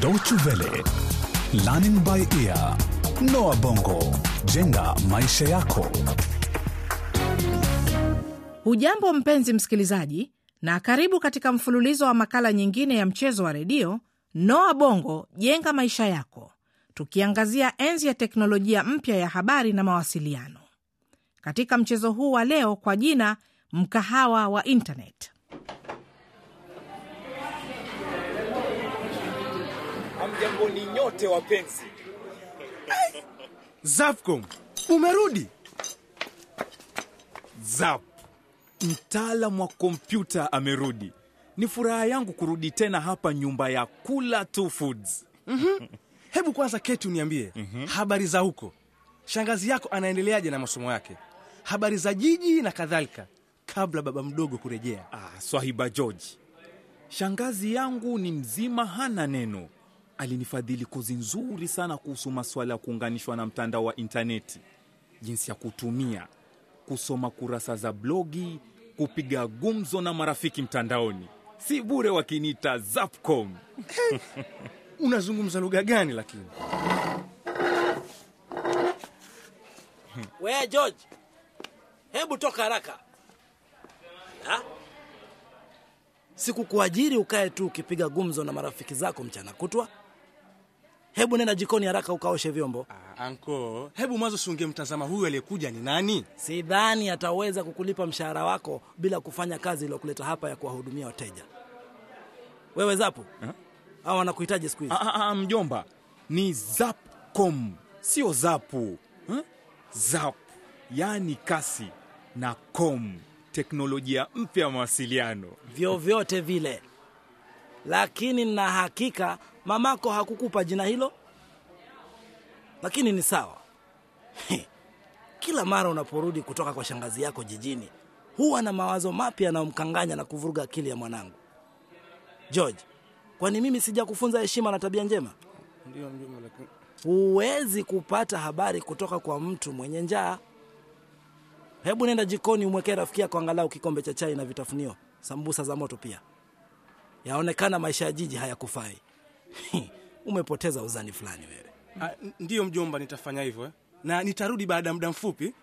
Deutsche Welle, Learning by Ear, Noah Bongo, jenga maisha yako. Hujambo mpenzi msikilizaji, na karibu katika mfululizo wa makala nyingine ya mchezo wa redio Noa Bongo jenga maisha yako, tukiangazia enzi ya teknolojia mpya ya habari na mawasiliano. Katika mchezo huu wa leo kwa jina mkahawa wa internet. Hamjamboni nyote wapenzi. Zafcom, umerudi? Zap, mtaalam wa kompyuta amerudi. Ni furaha yangu kurudi tena hapa nyumba ya Kula Two Foods. Hebu kwanza keti uniambie habari za huko. Shangazi yako anaendeleaje na masomo yake, habari za jiji na kadhalika, kabla baba mdogo kurejea. Ah, Swahiba George, shangazi yangu ni mzima, hana neno. Alinifadhili kozi nzuri sana kuhusu masuala ya kuunganishwa na mtandao wa intaneti, jinsi ya kutumia, kusoma kurasa za blogi, kupiga gumzo na marafiki mtandaoni. Si bure wakiniita Zapcom. Unazungumza lugha gani lakini? We George, hebu toka haraka ha? Sikukuajiri ukae tu ukipiga gumzo na marafiki zako mchana kutwa. Hebu nenda jikoni haraka ukaoshe vyombo. Ah, anko, hebu mwanzo siunge mtazama huyu aliyekuja ni nani? Sidhani ataweza kukulipa mshahara wako bila kufanya kazi iliyokuleta hapa ya kuwahudumia wateja. Wewe Zapu, au wanakuhitaji siku hizi? Ah, ah, ah, mjomba ni Zapcom, sio Zapu huh? Zap yani kasi na com, teknolojia mpya ya mawasiliano. vyovyote vile, lakini na hakika mamako hakukupa jina hilo, lakini ni sawa. Kila mara unaporudi kutoka kwa shangazi yako jijini, huwa na mawazo mapya yanayomkanganya na kuvuruga akili ya mwanangu. George, kwani mimi sijakufunza heshima na tabia njema? Ndio mjomba, lakini Huwezi kupata habari kutoka kwa mtu mwenye njaa. Hebu nenda jikoni umwekee rafiki yako angalau kikombe cha chai na vitafunio, sambusa za moto pia. Yaonekana maisha ya jiji hayakufai. Umepoteza uzani fulani wewe. ah, ndiyo mjomba, nitafanya hivyo eh. na nitarudi baada ya muda mfupi.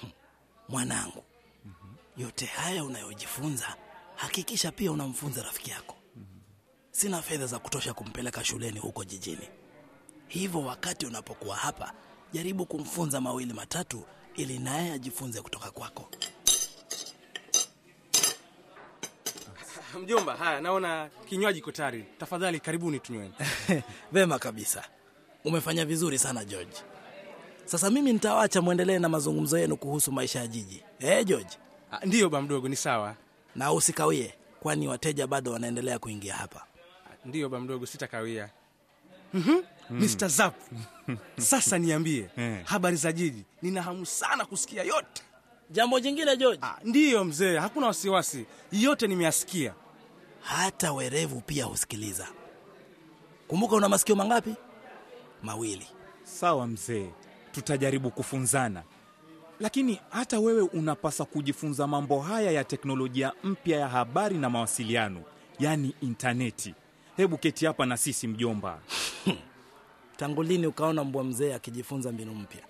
Mwanangu, yote haya unayojifunza hakikisha pia unamfunza rafiki yako. Sina fedha za kutosha kumpeleka shuleni huko jijini, hivyo wakati unapokuwa hapa, jaribu kumfunza mawili matatu, ili naye ajifunze kutoka kwako. Mjomba, haya naona kinywaji iko tayari, tafadhali karibuni tunyweni. Vema kabisa, umefanya vizuri sana George. Sasa mimi nitawacha mwendelee na mazungumzo yenu kuhusu maisha ya jiji eh, George, Ah, ndiyo ba mdogo, ni sawa. na usikawie, kwani wateja bado wanaendelea kuingia hapa. Ah, Ndiyo ba mdogo, sitakawia. Mm. Mr. Zap, sasa niambie Eh. habari za jiji. Nina hamu sana kusikia yote. Jambo jingine George, Ah, ndiyo mzee, hakuna wasiwasi, yote nimeyasikia. Hata werevu pia husikiliza. Kumbuka, una masikio mangapi? Mawili. Sawa mzee, tutajaribu kufunzana, lakini hata wewe unapasa kujifunza mambo haya ya teknolojia mpya ya habari na mawasiliano, yaani intaneti. Hebu keti hapa na sisi mjomba. Tangu lini ukaona mbwa mzee akijifunza mbinu mpya?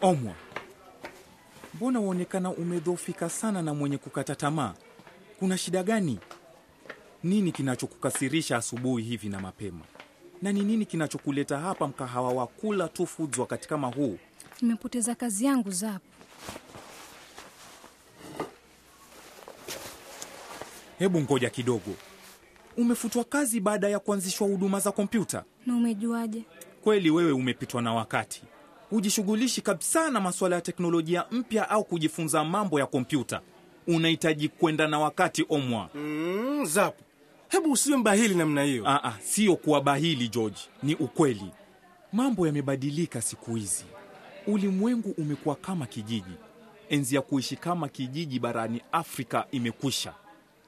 Omwa, mbona uonekana umedhofika sana na mwenye kukata tamaa? Kuna shida gani? Nini kinachokukasirisha asubuhi hivi na mapema? Na ni nini kinachokuleta hapa mkahawa wa Kula tu Foods wakati kama huu? Nimepoteza kazi yangu zapo Hebu ngoja kidogo, umefutwa kazi baada ya kuanzishwa huduma za kompyuta? Na umejuaje? Kweli wewe umepitwa na wakati. Hujishughulishi kabisa na masuala ya teknolojia mpya au kujifunza mambo ya kompyuta. Unahitaji kwenda na wakati, Omwa. Mm, Zap, hebu usiwe mbahili namna hiyo. Ah, siyo kuwa bahili George, ni ukweli. Mambo yamebadilika siku hizi. Ulimwengu umekuwa kama kijiji. Enzi ya kuishi kama kijiji barani Afrika imekwisha.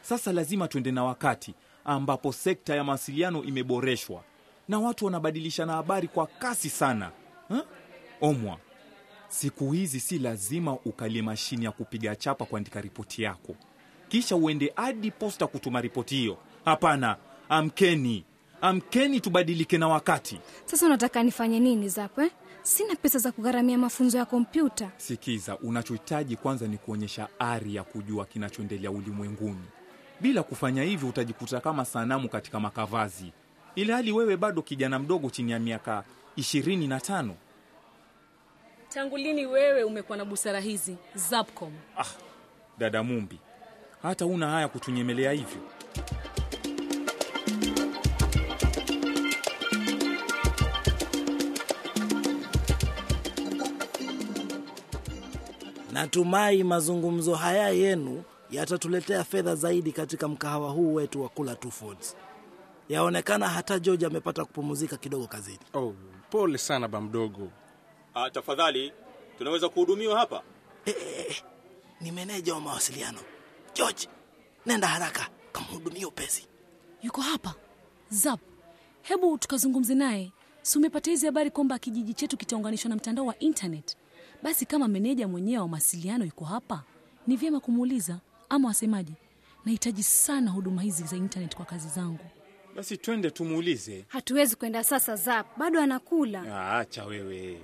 Sasa lazima tuende na wakati. ambapo sekta ya mawasiliano imeboreshwa na watu wanabadilishana habari kwa kasi sana ha? Omwa, siku hizi si lazima ukalie mashine ya kupiga chapa kuandika ripoti yako kisha uende hadi posta kutuma ripoti hiyo. Hapana, amkeni, amkeni, tubadilike na wakati. Sasa unataka nifanye nini Zapo eh? Sina pesa za kugharamia mafunzo ya kompyuta. Sikiza, unachohitaji kwanza ni kuonyesha ari ya kujua kinachoendelea ulimwenguni. Bila kufanya hivyo, utajikuta kama sanamu katika makavazi, ili hali wewe bado kijana mdogo chini ya miaka ishirini na tano. Tangu lini wewe umekuwa na busara hizi Zapcom? Dada Mumbi, hata una haya kutunyemelea hivyo? Natumai mazungumzo haya yenu yatatuletea fedha zaidi katika mkahawa huu wetu wa Kula Two Foods. Yaonekana hata George amepata kupumzika kidogo kazini. Oh, pole sana ba mdogo. Ah, tafadhali tunaweza kuhudumiwa hapa? Ni meneja wa mawasiliano George, nenda haraka kamhudumia upesi. Yuko hapa Zap, hebu tukazungumze naye. Si umepata hizi habari kwamba kijiji chetu kitaunganishwa na mtandao wa internet? Basi kama meneja mwenyewe wa mawasiliano yuko hapa, ni vyema kumuuliza ama wasemaje? Nahitaji sana huduma hizi za internet kwa kazi zangu. Basi twende tumuulize. Hatuwezi kwenda sasa, Zap bado anakula. Ah, Acha wewe.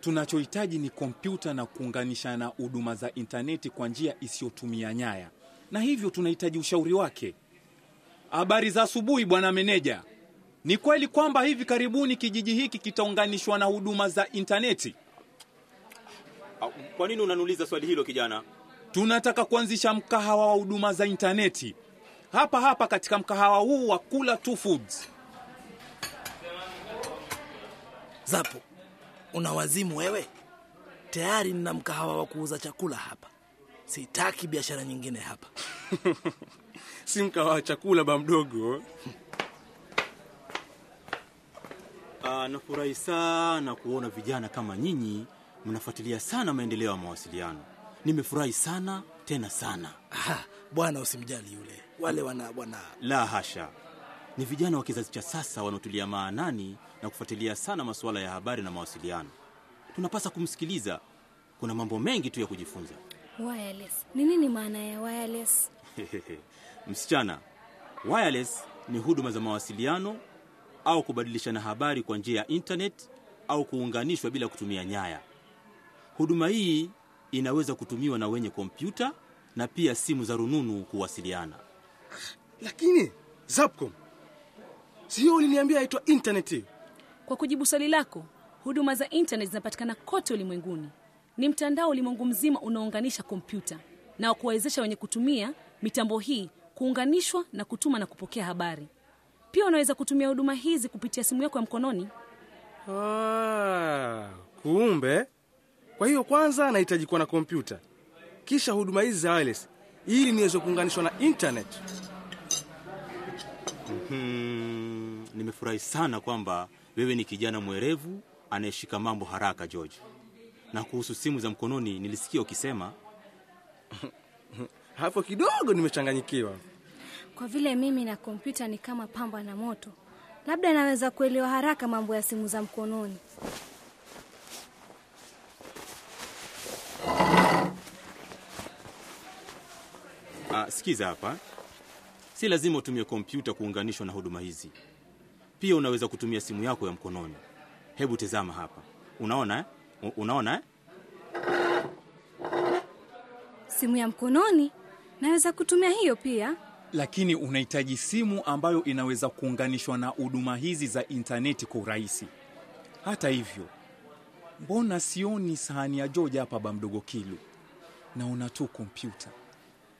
Tunachohitaji ni kompyuta na kuunganisha na huduma za intaneti kwa njia isiyotumia nyaya, na hivyo tunahitaji ushauri wake. Habari za asubuhi, bwana meneja. Ni kweli kwamba hivi karibuni kijiji hiki kitaunganishwa na huduma za intaneti? Ah, Kwa nini unaniuliza swali hilo kijana? Tunataka kuanzisha mkahawa wa huduma za intaneti hapa hapa katika mkahawa huu wa Kula Two Foods. Zapo, una wazimu wewe? Tayari nina mkahawa wa kuuza chakula hapa, sitaki biashara nyingine hapa. Si mkahawa wa chakula ba mdogo. Ah, nafurahi sana kuona vijana kama nyinyi mnafuatilia sana maendeleo ya mawasiliano. Nimefurahi sana tena sana. Aha, bwana usimjali yule, wale wana bwana. La hasha, ni vijana wa kizazi cha sasa wanaotulia maanani na kufuatilia sana masuala ya habari na mawasiliano. Tunapasa kumsikiliza, kuna mambo mengi tu ya kujifunza. Wireless ni nini maana ya wireless? Msichana, wireless ni huduma za mawasiliano au kubadilishana habari kwa njia ya internet au kuunganishwa bila kutumia nyaya. Huduma hii inaweza kutumiwa na wenye kompyuta na pia simu za rununu kuwasiliana. Lakini Zapcom, sio uliniambia aitwa intaneti? Kwa kujibu swali lako, huduma za intaneti zinapatikana kote ulimwenguni. Ni mtandao ulimwengu mzima unaounganisha kompyuta na kuwawezesha wenye kutumia mitambo hii kuunganishwa na kutuma na kupokea habari. Pia unaweza kutumia huduma hizi kupitia simu yako ya mkononi. Ah, kumbe. Kwa hiyo kwanza nahitaji kuwa na kompyuta, kisha huduma hizi za wireless ili niweze kuunganishwa na internet. Hmm, nimefurahi sana kwamba wewe ni kijana mwerevu anayeshika mambo haraka George. Na kuhusu simu za mkononi nilisikia ukisema Hapo kidogo nimechanganyikiwa. Kwa vile mimi na kompyuta ni kama pamba na moto, labda naweza kuelewa haraka mambo ya simu za mkononi. Ah, sikiza hapa, si lazima utumie kompyuta kuunganishwa na huduma hizi. Pia unaweza kutumia simu yako ya mkononi. Hebu tazama hapa, unaona eh? Unaona eh? Simu ya mkononi naweza kutumia hiyo pia. lakini unahitaji simu ambayo inaweza kuunganishwa na huduma hizi za intaneti kwa urahisi. Hata hivyo, mbona sioni sahani ya joja hapa, ba mdogo Kilu? Naona tu kompyuta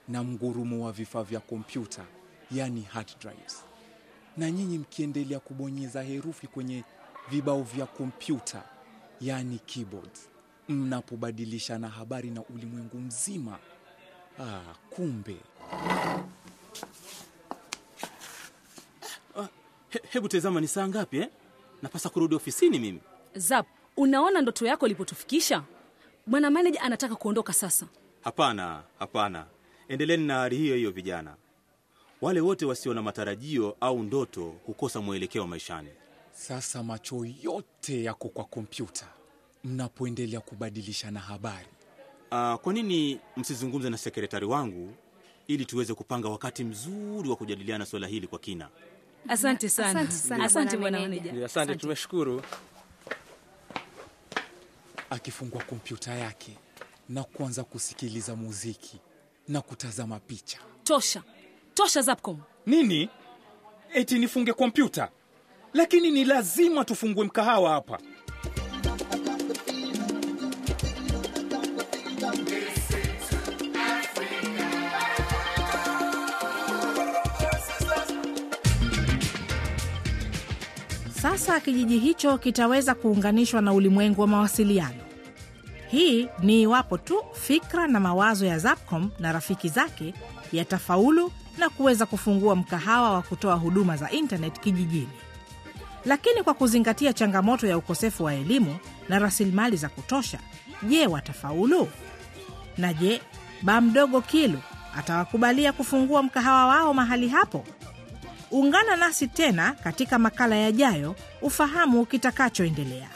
na mgurumo wa vifaa vya kompyuta, yani hard drives, na nyinyi mkiendelea kubonyeza herufi kwenye vibao vya kompyuta, yani keyboard, mnapobadilishana habari na ulimwengu mzima. Ah, kumbe He, hebu tezama ni saa ngapi eh? Napasa kurudi ofisini mimi. Zap, unaona ndoto yako ilipotufikisha? Bwana manager anataka kuondoka sasa. Hapana, hapana, endeleeni na hali hiyo hiyo vijana. Wale wote wasio na matarajio au ndoto hukosa mwelekeo maishani. Sasa macho yote yako kwa kompyuta mnapoendelea kubadilishana habari. Uh, kwa nini msizungumze na sekretari wangu ili tuweze kupanga wakati mzuri wa kujadiliana swala hili kwa kina? Asante sana, Asante sana, asante bwana meneja. Asante, tumeshukuru. Akifungua kompyuta yake na kuanza kusikiliza muziki na kutazama picha. Tosha, tosha Zapcom. Nini? Eti nifunge kompyuta? Lakini ni lazima tufungue mkahawa hapa. Sasa kijiji hicho kitaweza kuunganishwa na ulimwengu wa mawasiliano. Hii ni iwapo tu fikra na mawazo ya Zapcom na rafiki zake yatafaulu na kuweza kufungua mkahawa wa kutoa huduma za intanet kijijini. Lakini kwa kuzingatia changamoto ya ukosefu wa elimu na rasilimali za kutosha, je, watafaulu? Na je, baa mdogo Kilu atawakubalia kufungua mkahawa wao mahali hapo? Ungana nasi tena katika makala yajayo ufahamu kitakachoendelea.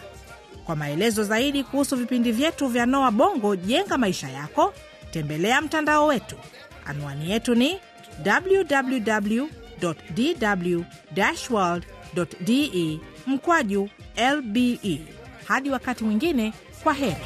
Kwa maelezo zaidi kuhusu vipindi vyetu vya Noa Bongo Jenga Maisha Yako, tembelea mtandao wetu. Anwani yetu ni www.dw-world.de mkwaju lbe. Hadi wakati mwingine, kwa heri.